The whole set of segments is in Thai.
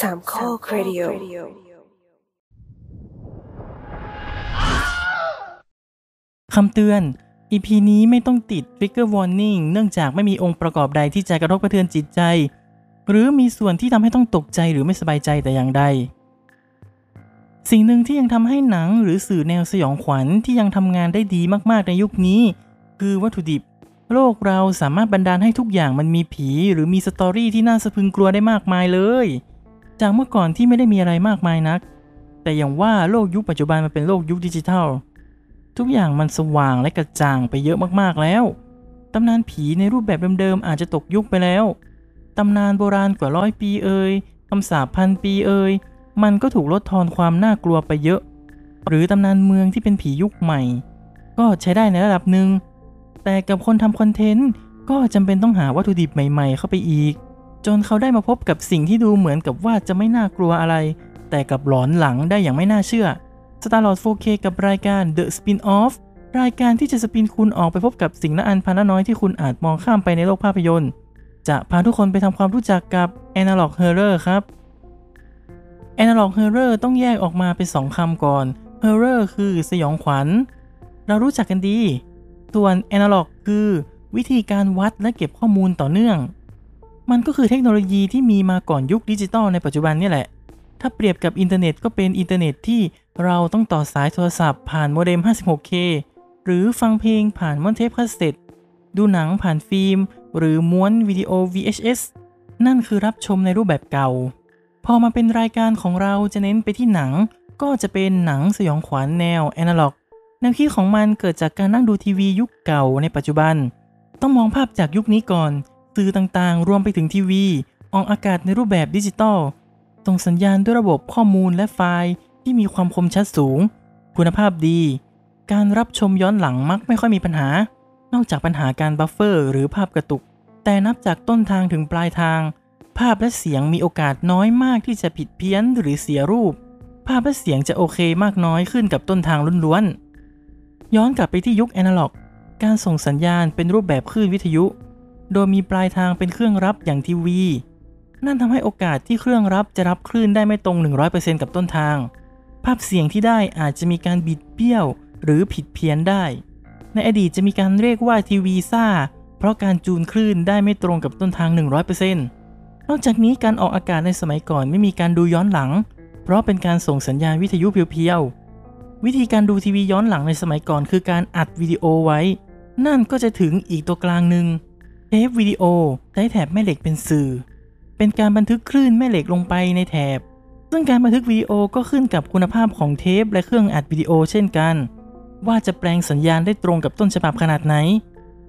สามข้อครดิโอคำเตือน EP นี้ไม่ต้องติด Trigger Warning เนื่องจากไม่มีองค์ประกอบใดที่จะกระทบกระเทือนจิตใจ หรือมีส่วนที่ทำให้ต้องตกใจหรือไม่สบายใจแต่อย่างใด สิ่งหนึ่งที่ยังทำให้หนังหรือสื่อแนวสยองขวัญที่ยังทำงานได้ดีมากๆในยุคนี้ คือวัตถุดิบ โลกเราสามารถบันดาลให้ทุกอย่างมันมีผี หรือมีสตอรี่ที่น่าสะพรึงกลัวได้มากมายเลย จากเมื่อก่อนที่ไม่ได้มีอะไรมากมายนัก แต่อย่างว่าโลกยุคปัจจุบันมันเป็นโลกยุคดิจิทัล ทุกอย่างมันสว่างและกระจ่างไปเยอะมากๆแล้ว ตำนานผีในรูปแบบเดิมๆอาจจะตกยุคไปแล้ว ตำนานโบราณกว่าร้อยปีเอ่ยคำสาปพันปีเอ่ยมันก็ถูกลดทอนความน่ากลัวไปเยอะ หรือตำนานเมืองที่เป็นผียุคใหม่ ก็ใช้ได้ในระดับหนึ่งแต่กับคนทำคอนเทนต์ก็จำเป็นต้องหาวัตถุดิบใหม่ ๆ เข้าไปอีก จนเขาได้มาพบกับสิ่งที่ดูเหมือนกับว่าจะไม่น่ากลัวอะไร แต่กับหลอนหลังได้อย่างไม่น่าเชื่อ Starlord 4K กับรายการ The Spin-off รายการที่จะสปินคุณออกไปพบกับสิ่งละอันพันละน้อยที่คุณอาจมองข้ามไปในโลกภาพยนตร์ จะพาทุกคนไปทำความรู้จักกับ Analog Horror ครับ Analog Horror ต้องแยกออกมาเป็นสองคำก่อน Horror คือสยองขวัญ เรารู้จักกันดี ส่วน Analog คือวิธีการวัดและเก็บข้อมูลต่อเนื่อง มันก็คือเทคโนโลยีที่มีมาก่อนยุคดิจิตอลในปัจจุบันนี่แหละ ถ้าเปรียบกับอินเทอร์เน็ตก็เป็นอินเทอร์เน็ตที่เราต้องต่อสายโทรศัพท์ผ่านโมเด็ม 56K หรือฟังเพลงผ่านม้วนเทปคาสเซ็ตดูหนังผ่านฟิล์ม หรือม้วนวิดีโอ VHS นั่นคือรับชมในรูปแบบเก่า พอมาเป็นรายการของเราจะเน้นไปที่หนัง ก็จะเป็นหนังสยองขวัญแนวแอนาล็อกแนวคิดของมันเกิดจากการนั่งดูทีวียุคเก่าในปัจจุบัน ต้องมองภาพจากยุคนี้ก่อน สื่อต่างๆ รวมไปถึงทีวี ออกอากาศในรูปแบบดิจิตอลส่งสัญญาณด้วยระบบข้อมูลและไฟล์ที่มีความคมชัดสูง คุณภาพดี การรับชมย้อนหลังมักไม่ค่อยมีปัญหา นอกจากปัญหาการ buffer หรือภาพกระตุก แต่นับจากต้นทางถึงปลายทาง ภาพและเสียงมีโอกาสน้อยมากที่จะผิดเพี้ยนหรือเสียรูป ภาพและเสียงจะโอเคมากน้อยขึ้นกับต้นทางล้วนๆย้อนกลับไปที่ยุคแอนะล็อก การส่งสัญญาณเป็นรูปแบบคลื่นวิทยุ โดยมีปลายทางเป็นเครื่องรับอย่างทีวี นั่นทำให้โอกาสที่เครื่องรับจะรับคลื่นได้ไม่ตรง 100%กับต้นทาง ภาพเสียงที่ได้อาจจะมีการบิดเบี้ยว หรือผิดเพี้ยนได้ ในอดีตจะมีการเรียกว่าทีวีซ่า เพราะการจูนคลื่นได้ไม่ตรงกับต้นทาง 100%นอกจากนี้การออกอากาศในสมัยก่อนไม่มีการดูย้อนหลัง เพราะเป็นการส่งสัญญาณวิทยุเพียวๆ วิธีการดูทีวีย้อนหลังในสมัยก่อนคือการอัดวิดีโอไว้ นั่นก็จะถึงอีกตัวกลางหนึ่ง เทปวิดีโอใช้แถบแม่เหล็กเป็นสื่อ เป็นการบันทึกคลื่นแม่เหล็กลงไปในแถบ ซึ่งการบันทึกวิดีโอก็ขึ้นกับคุณภาพของเทปและเครื่องอัดวิดีโอเช่นกัน ว่าจะแปลงสัญญาณได้ตรงกับต้นฉบับขนาดไหน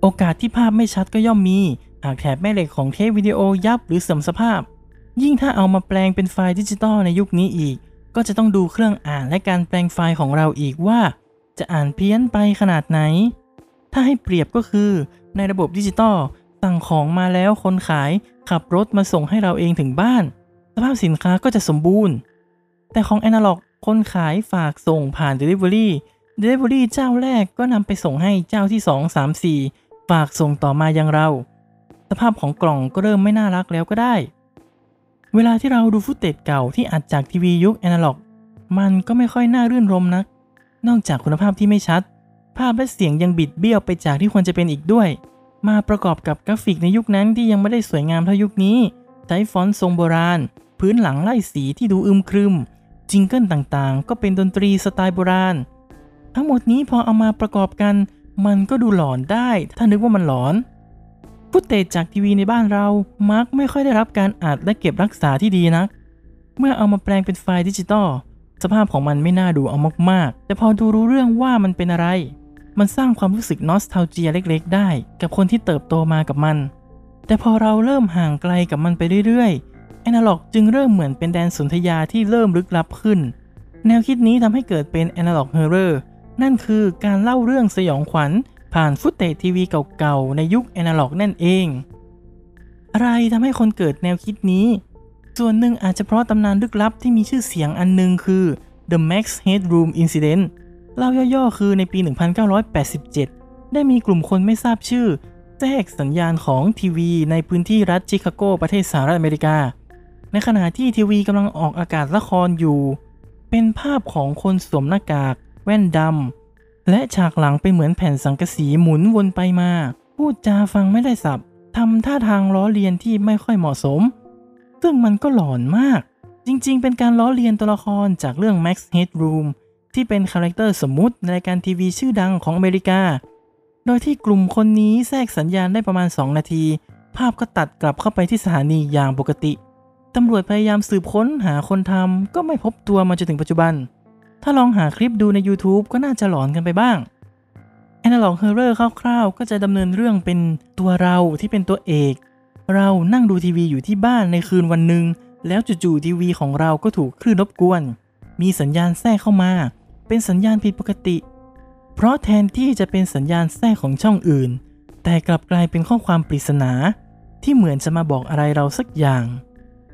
โอกาสที่ภาพไม่ชัดก็ย่อมมี หากแถบแม่เหล็กของเทปวิดีโอยับหรือเสื่อมสภาพ ยิ่งถ้าเอามาแปลงเป็นไฟล์ดิจิตอลในยุคนี้อีก ก็จะต้องดูเครื่องอ่านและการแปลงไฟล์ของเราอีกว่า จะอ่านเพี้ยนไปขนาดไหน ถ้าให้เปรียบก็คือ ในระบบดิจิตอล สั่งของมาแล้วคนขายขับรถมาส่งให้เราเองถึงบ้าน สภาพสินค้าก็จะสมบูรณ์ แต่ของ Analog คนขายฝากส่งผ่าน Delivery Delivery เจ้าแรกก็นำไปส่งให้เจ้าที่ 2 3 4 ฝากส่งต่อมายังเรา สภาพของกล่องก็เริ่มไม่น่ารักแล้วก็ได้ เวลาที่เราดู footage เก่าที่อัดจากทีวียุค Analog มันก็ไม่ค่อยน่ารื่นรมย์นัก นอกจากคุณภาพที่ไม่ชัด ภาพและเสียงยังบิดเบี้ยวไปจากที่ควรจะเป็นอีกด้วย มาประกอบกับกราฟิกในยุคนั้นที่ยังไม่ได้สวยงามเท่ายุคนี้ ใช้ฟอนต์ทรงโบราณ พื้นหลังไล่สีที่ดูอึมครึม jingle ต่างๆ ก็เป็นดนตรีสไตล์โบราณ ทั้งหมดนี้พอเอามาประกอบกัน มันก็ดูหลอนได้ ถ้านึกว่ามันหลอน footage จากทีวีในบ้านเรามักไม่ค่อยได้รับการอัดและเก็บรักษาที่ดีนัก เมื่อเอามาแปลงเป็นไฟล์ดิจิตอลสภาพของมันไม่น่าดูเอามากๆ แต่พอดูรู้เรื่องว่ามันเป็นอะไร มันสร้างความรู้สึก nostalgia เล็กๆ ได้ กับคนที่เติบโตมากับมัน แต่พอเราเริ่มห่างไกลกับมันไปเรื่อยๆแอนาล็อกจึงเริ่มเหมือนเป็นแดนสนธยาที่เริ่มลึกลับขึ้น แนวคิดนี้ทำให้เกิดเป็น Analog Horror นั่นคือการเล่าเรื่องสยองขวัญ ผ่านฟุตเตจทีวีเก่าๆ ในยุค Analog นั่นเอง อะไรทำให้คนเกิดแนวคิดนี้ ส่วนหนึ่งอาจจะเพราะตำนานลึกลับที่มีชื่อเสียงอันหนึงคือ The Max Headroom Incident เล่าย่อๆ คือในปี 1987 ได้มีกลุ่มคนไม่ทราบชื่อแทรกสัญญาณของทีวีในพื้นที่รัฐชิคาโกประเทศสหรัฐอเมริกา ในขณะที่ทีวีกำลังออกอากาศละครอยู่ เป็นภาพของคนสวมหน้ากาก แว่นดำและฉากหลังเป็นเหมือนแผ่นสังกะสีหมุนวนไปมา พูดจาฟังไม่ได้สับทำท่าทางล้อเลียนที่ไม่ค่อยเหมาะสม ซึ่งมันก็หลอนมาก จริงๆ เป็นการล้อเลียนตัวละครจากเรื่อง Max Headroom ที่เป็น character สมมุติในรายการทีวีชื่อดังของอเมริกา โดยที่กลุ่มคนนี้แทรกสัญญาณได้ประมาณ 2 นาที ภาพก็ตัดกลับเข้าไปที่สถานีอย่างปกติ ตำรวจพยายามสืบค้นหาคนทำก็ไม่พบตัวมาจนถึงปัจจุบัน ถ้าลองหาคลิปดูใน YouTube ก็น่าจะหลอนกันไปบ้าง Analog Horror คร่าวๆ ก็จะดำเนินเรื่องเป็นตัวเราที่เป็นตัวเอก เรานั่งดูทีวีอยู่ที่บ้านในคืนวันหนึ่งแล้วจู่ๆทีวีของเราก็ถูกคลื่นรบกวน มีสัญญาณแทรกเข้ามา เป็นสัญญาณผิดปกติ เพราะแทนที่จะเป็นสัญญาณแทรกของช่องอื่น แต่กลับกลายเป็นข้อความปริศนา ที่เหมือนจะมาบอกอะไรเราสักอย่าง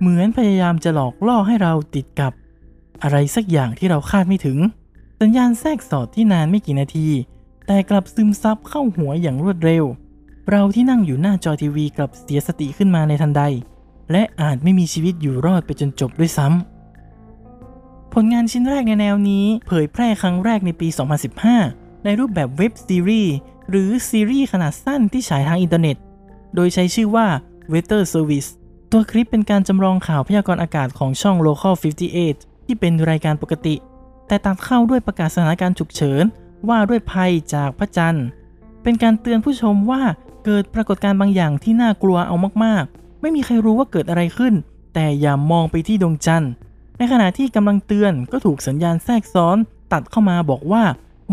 เหมือนพยายามจะหลอกล่อให้เราติดกับ อะไรสักอย่างที่เราคาดไม่ถึง สัญญาณแทรกสอดที่นานไม่กี่นาที แต่กลับซึมซับเข้าหัวอย่างรวดเร็ว เราที่นั่งอยู่หน้าจอทีวีกลับเสียสติขึ้นมาในทันใด และอาจไม่มีชีวิตอยู่รอดไปจนจบด้วยซ้ำ ผลงานชิ้นแรกในแนวนี้เผยแพร่ครั้งแรกในปี 2015 ในรูปแบบเว็บซีรีส์หรือซีรีส์ขนาดสั้นที่ฉายทางอินเทอร์เน็ต โดยใช้ชื่อว่า Weather Service ตัวคลิปเป็นการจำลองข่าวพยากรณ์อากาศของช่อง Local 58 ที่เป็นรายการปกติ แต่ตัดเข้าด้วยประกาศสถานการณ์ฉุกเฉิน ว่าด้วยภัยจากพระจันทร์ เป็นการเตือนผู้ชมว่าเกิดปรากฏการณ์บางอย่างที่น่ากลัวเอามากๆ ไม่มีใครรู้ว่าเกิดอะไรขึ้น แต่อย่ามองไปที่ดวงจันทร์ ในขณะที่กำลังเตือนก็ถูกสัญญาณแทรกซ้อนตัดเข้ามาบอกว่า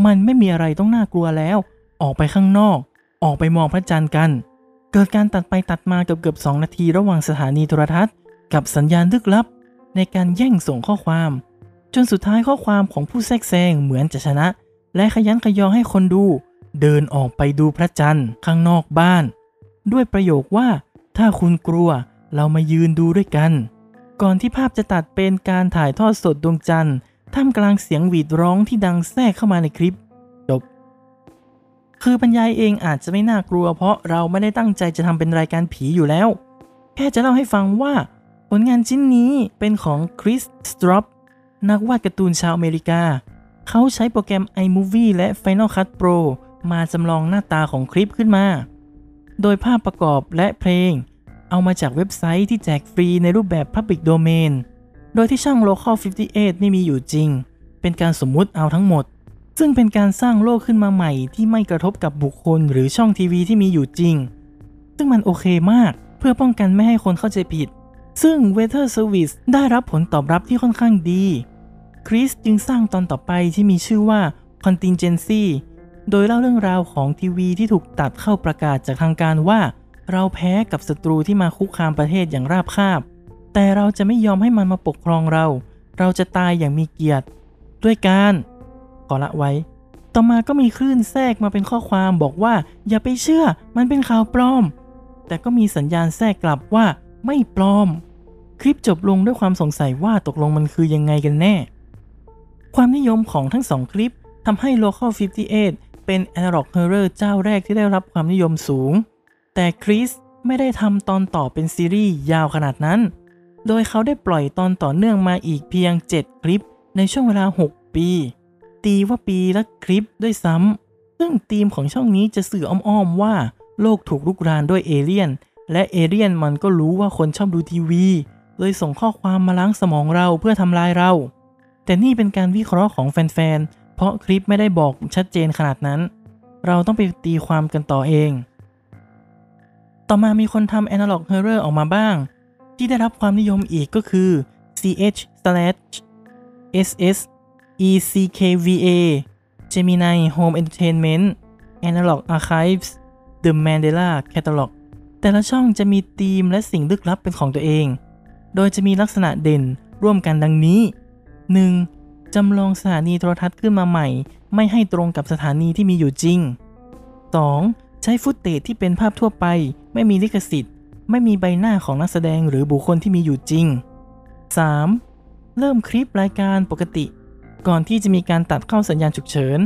มันไม่มีอะไรต้องน่ากลัวแล้ว ออกไปข้างนอก ออกไปมองพระจันทร์กัน เกิดการตัดไปตัดมาเกือบเกือบสองนาทีระหว่างสถานีโทรทัศน์ กับสัญญาณลึกลับ ในการแย่งส่งข้อความ จนสุดท้ายข้อความของผู้แทรกแซงเหมือนจะชนะ และขยันขยอให้คนดู เดินออกไปดูพระจันทร์ข้างนอกบ้าน ด้วยประโยคว่า ถ้าคุณกลัวเรามายืนดูด้วยกัน ก่อนที่ภาพจะตัดเป็นการถ่ายทอดสดดวงจันทร์ท่ามกลางเสียงหวีดร้องที่ดังแทรกเข้ามาในคลิป จบ คือบรรยายเองอาจจะไม่น่ากลัว เพราะเราไม่ได้ตั้งใจจะทำเป็นรายการผีอยู่แล้ว แค่จะเล่าให้ฟังว่า ผลงานชิ้นนี้เป็นของคริสสตรอปนักวาดการ์ตูนชาวอเมริกา เขาใช้โปรแกรม iMovie และ Final Cut Pro มาจำลองหน้าตาของคลิปขึ้นมา โดยภาพประกอบและเพลง เอามาจากเว็บไซต์ที่แจกฟรีในรูปแบบ Public Domain โดยที่ช่อง Local 58 ไม่มีอยู่จริง เป็นการสมมุติเอาทั้งหมด ซึ่งเป็นการสร้างโลกขึ้นมาใหม่ที่ไม่กระทบกับบุคคลหรือช่องทีวีที่มีอยู่จริง ซึ่งมันโอเคมากเพื่อป้องกันไม่ให้คนเข้าใจผิด ซึ่ง Weather Service ได้รับผลตอบรับที่ค่อนข้างดี คริสจึงสร้างตอนต่อไปที่มีชื่อว่า Contingency โดยเล่าเรื่องราวของทีวีที่ถูกตัดเข้าประกาศจากทางการว่า เราแพ้กับศัตรูที่มาคุกคามประเทศอย่างราบคาบ แต่เราจะไม่ยอมให้มันมาปกครองเรา เราจะตายอย่างมีเกียรติ ด้วยการขอละไว้ ต่อมาก็มีคลื่นแทรกมาเป็นข้อความบอกว่า อย่าไปเชื่อ มันเป็นข่าวปลอม แต่ก็มีสัญญาณแทรกกลับว่าไม่ปลอม คลิปจบลงด้วยความสงสัยว่าตกลงมันคือยังไงกันแน่ ความนิยมของทั้งสองคลิปทำให้ Local 58 เป็น Analog Horror เจ้าแรกที่ได้รับความนิยมสูง แต่คริสไม่ได้ทำตอนต่อเป็นซีรีส์ยาวขนาดนั้น โดยเขาได้ปล่อยตอนต่อเนื่องมาอีกเพียง 7 คลิป ในช่วงเวลา 6 ปี ตีว่าปีละคลิปด้วยซ้ำ ซึ่งธีมของช่องนี้จะสื่ออ้อมๆว่า โลกถูกลุกรานด้วยเอเลี่ยน และเอเลี่ยนมันก็รู้ว่าคนชอบดูทีวีเลยส่งข้อความมาล้างสมองเราเพื่อทำลายเรา แต่นี่เป็นการวิเคราะห์ของแฟนๆ เพราะคลิปไม่ได้บอกชัดเจนขนาดนั้น เราต้องไปตีความกันต่อเอง ต่อมามีคนทำ Analog Horror ออกมาบ้าง ที่ได้รับความนิยมอีกก็คือ ch ss ECKVA Gemini Home Entertainment Analog Archives The Mandela Catalog แต่ละช่องจะมีธีมและสิ่งลึกลับเป็นของตัวเอง โดยจะมีลักษณะเด่นร่วมกันดังนี้ 1. จำลองสถานีโทรทัศน์ขึ้นมาใหม่ ไม่ให้ตรงกับสถานีที่มีอยู่จริง 2. ใช้ฟุตเตจที่เป็นภาพทั่วไป ไม่มีลิขสิทธิ์ ไม่มีใบหน้าของนักแสดงหรือบุคคลที่มีอยู่จริง 3. เริ่มคลิปรายการปกติ ก่อนที่จะมีการตัดเข้าสัญญาณฉุกเฉิน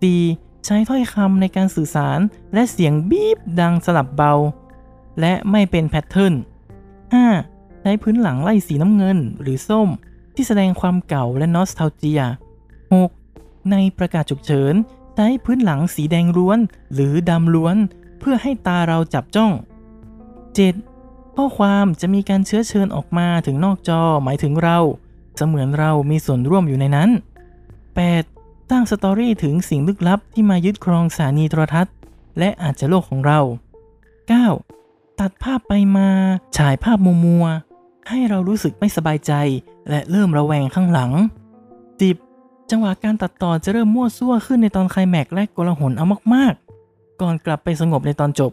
4. ใช้ถ้อยคำในการสื่อสารและเสียงบีบดังสลับเบา และไม่เป็นแพทเทิร์น 5. ใช้พื้นหลังไล่สีน้ำเงินหรือส้ม ที่แสดงความเก่าและนอสเทาเจีย 6. ในประกาศฉุกเฉินใช้พื้นหลังสีแดงล้วน หรือดำล้วน เพื่อให้ตาเราจับจ้อง 7. ข้อความจะมีการเชื้อเชิญออกมาถึงนอกจอหมายถึงเรา เสมือนเรามีส่วนร่วมอยู่ในนั้น 8. สร้างสตอรี่ถึงสิ่งลึกลับที่มายึดครองสถานีโทรทัศน์ และอาจจะโลกของเรา 9. ตัดภาพไปมาฉายภาพมัวมัวๆให้เรารู้สึกไม่สบายใจ และเริ่มระแวงข้างหลัง 10. จังหวะการตัดต่อจะเริ่มมั่วซั่วขึ้นในตอนไคลแม็กและโกลาหลเอามากๆ ก่อนกลับไปสงบในตอนจบ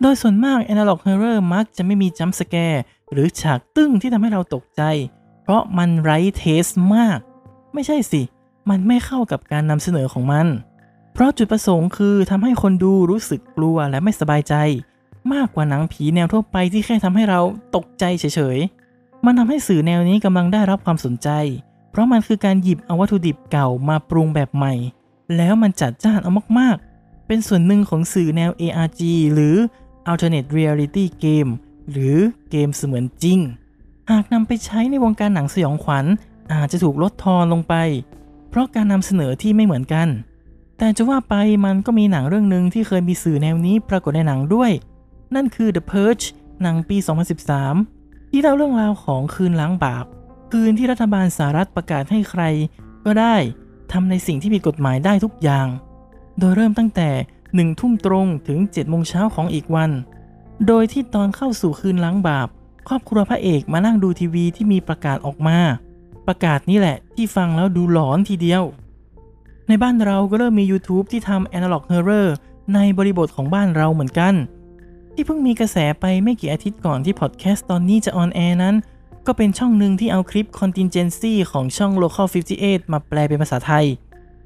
โดยส่วนมาก Analog Horror มักจะไม่มีจัมป์สแกร์หรือฉากตึ้งที่ทำให้เราตกใจ เพราะมันไร้เทสมาก ไม่ใช่สิ มันไม่เข้ากับการนำเสนอของมัน เพราะจุดประสงค์คือทำให้คนดูรู้สึกกลัวและไม่สบายใจ มากกว่าหนังผีแนวทั่วไปที่แค่ทำให้เราตกใจเฉยๆ มันทำให้สื่อแนวนี้กำลังได้รับความสนใจ เพราะมันคือการหยิบเอาวัตถุดิบเก่ามาปรุงแบบใหม่ แล้วมันจัดจ้านเอามากๆ เป็นส่วนหนึ่งของสื่อแนว ARG หรือ Alternate Reality Game หรือเกมเสมือนจริง หากนำไปใช้ในวงการหนังสยองขวัญ อาจจะถูกลดทอนลงไป เพราะการนำเสนอที่ไม่เหมือนกัน แต่จะว่าไปมันก็มีหนังเรื่องหนึ่งที่เคยมีสื่อแนวนี้ปรากฏในหนังด้วย นั่นคือ The Purge หนังปี 2013 ที่เล่าเรื่องราวของคืนล้างบาป คืนที่รัฐบาลสหรัฐประกาศให้ใคร ก็ได้ทำในสิ่งที่ผิดกฎหมายได้ทุกอย่าง โดยเริ่มตั้งแต่หนึ่งทุ่มตรงถึง7โมงเช้าของอีกวัน โดยที่ตอนเข้าสู่คืนล้างบาป ครอบครัวพระเอกมานั่งดูทีวีที่มีประกาศออกมา ประกาศนี้แหละที่ฟังแล้วดูหลอนทีเดียว ในบ้านเราก็เริ่มมี YouTube ที่ทำ Analog Horror ในบริบทของบ้านเราเหมือนกัน ที่เพิ่งมีกระแสไปไม่กี่อาทิตย์ก่อนที่พอดแคสต์ตอนนี้จะ on air นั้น ก็เป็นช่องหนึ่งที่เอาคลิป Contingency ของช่อง Local 58 มาแปลเป็นภาษาไทย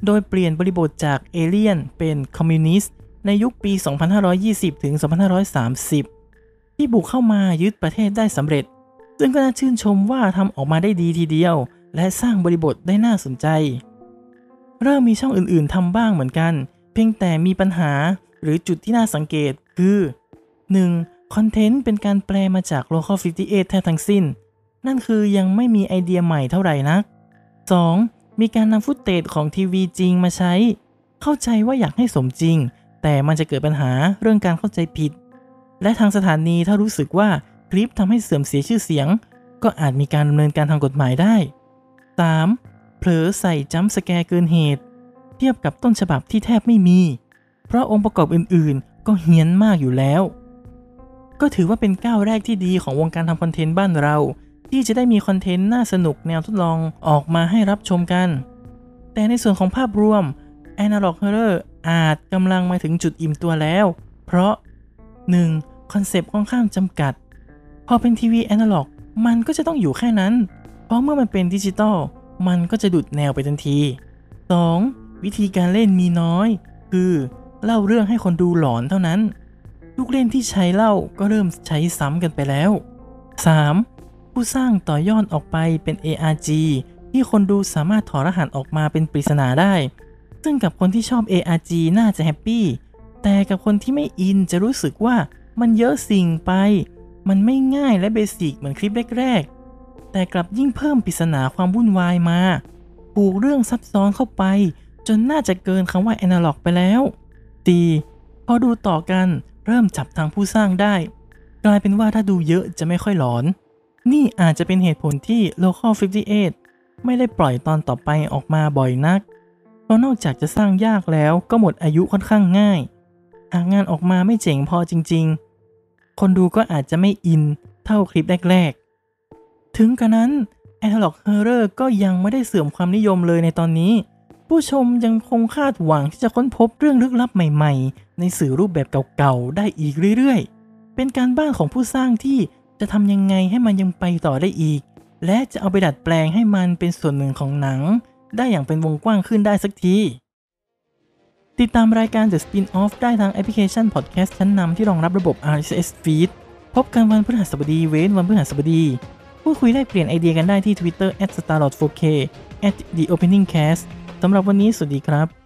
โดยเปลี่ยนบริบทจากเอเลียนเป็นคอมมิวนิสต์ในยุคปี 2520 ถึง 2530 ที่บุกเข้ามายึดประเทศได้สำเร็จ ซึ่งก็น่าชื่นชมว่าทำออกมาได้ดีทีเดียว และสร้างบริบทได้น่าสนใจ เริ่มมีช่องอื่นๆทำบ้างเหมือนกัน เพียงแต่มีปัญหาหรือจุดที่น่าสังเกตคือ 1. คอนเทนต์เป็นการแปลมาจาก Local 58 แท้ทั้งสิ้น นั่นคือยังไม่มีไอเดียใหม่เท่าไหร่นัก 2. มีการนำฟุตเตจของทีวีจริงมาใช้ เข้าใจว่าอยากให้สมจริง แต่มันจะเกิดปัญหาเรื่องการเข้าใจผิด และทางสถานีถ้ารู้สึกว่าคลิปทำให้เสื่อมเสียชื่อเสียง ก็อาจมีการดำเนินการทางกฎหมายได้ 3. เผลอใส่จัมสแกร์เกินเหตุ เทียบกับต้นฉบับที่แทบไม่มี เพราะองค์ประกอบอื่นๆ ก็เฮี้ยนมากอยู่แล้ว ก็ถือว่าเป็นก้าวแรกที่ดีของวงการทำคอนเทนต์บ้านเรา ที่จะได้มีคอนเทนต์น่าสนุกแนวทดลองออกมาให้รับชมกัน แต่ในส่วนของภาพรวม Analog Horror อาจกำลังมาถึงจุดอิ่มตัวแล้ว เพราะ 1. คอนเซปต์ค่อนข้างจำกัด พอเป็นทีวีแอนาล็อกมันก็จะต้องอยู่แค่นั้น เพราะเมื่อมันเป็นดิจิตอลมันก็จะดุดแนวไปทันที 2. วิธีการเล่นมีน้อย คือเล่าเรื่องให้คนดูหลอนเท่านั้น ลูกเล่นที่ใช้เล่าก็เริ่มใช้ซ้ำกันไปแล้ว 3. ผู้สร้างต่อยอดออกไปเป็น ARG ที่คนดูสามารถถอดรหัสออกมาเป็นปริศนาได้ ซึ่งกับคนที่ชอบ ARG น่าจะแฮปปี้ แต่กับคนที่ไม่อินจะรู้สึกว่ามันเยอะสิ่งไป มันไม่ง่ายและเบสิกเหมือนคลิปแรกๆ แต่กลับยิ่งเพิ่มปริศนาความวุ่นวายมาผูกเรื่องซับซ้อนเข้าไป จนน่าจะเกินคำว่าแอนาล็อกไปแล้วตีพอดูต่อกันเริ่มจับทางผู้สร้างได้ กลายเป็นว่าถ้าดูเยอะจะไม่ค่อยหลอน นี่อาจจะเป็นเหตุผลที่ Local 58 ไม่ได้ปล่อยตอนต่อไปออกมาบ่อยนัก เพราะนอกจากจะสร้างยากแล้วก็หมดอายุค่อนข้างง่าย หากงานออกมาไม่เจ๋งพอจริง ๆ คนดูก็อาจจะไม่อินเท่าคลิปแรก ๆ ถึงกระนั้น Analog Horror ก็ยังไม่ได้เสื่อมความนิยมเลยในตอนนี้ ผู้ชมยังคงคาดหวังที่จะค้นพบเรื่องลึกลับใหม่ ๆ ในสื่อรูปแบบเก่าๆ ได้อีกเรื่อยๆ เป็นการบ้านของผู้สร้างที่ จะทำยังไงให้มันยังไปต่อได้อีก และจะเอาไปดัดแปลงให้มันเป็นส่วนหนึ่งของหนัง ได้อย่างเป็นวงกว้างขึ้นได้สักที ติดตามรายการ The Spin-off ได้ทางแอปพลิเคชัน Podcast ชั้นนำที่รองรับระบบ RSS Feed พบกันวันพฤหัสบดีเว้นวันพฤหัสบดีพูดคุยได้เปลี่ยนไอเดียกันได้ที่ Twitter @starlord4k @theopeningcast สำหรับวันนี้สวัสดีครับ